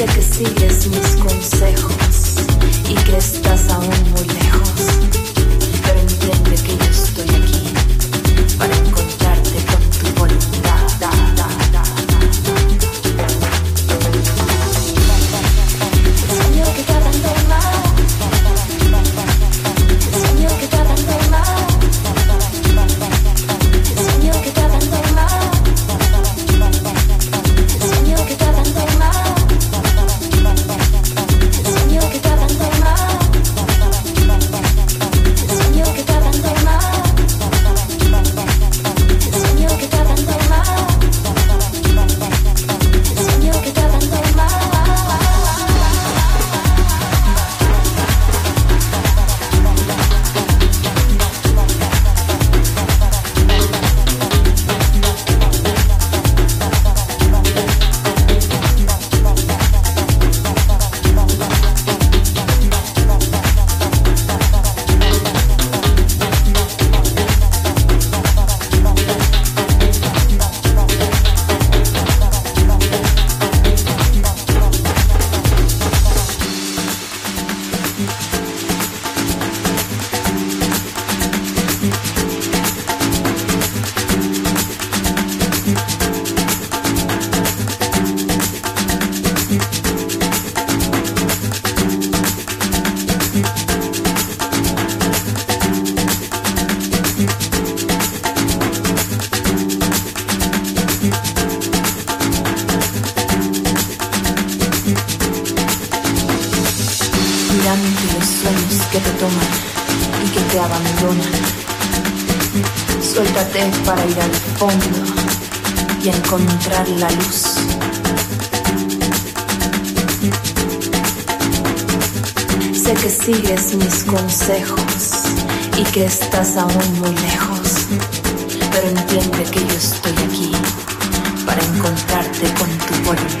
Que sigues mis consejos y que estás aún muy lejos, pero entiende que yo estoy aquí para ti. Y que te abandonan. Suéltate para ir al fondo y encontrar la luz. Sé que sigues mis consejos y que estás aún muy lejos, pero entiende que yo estoy aquí para encontrarte con tu voluntad.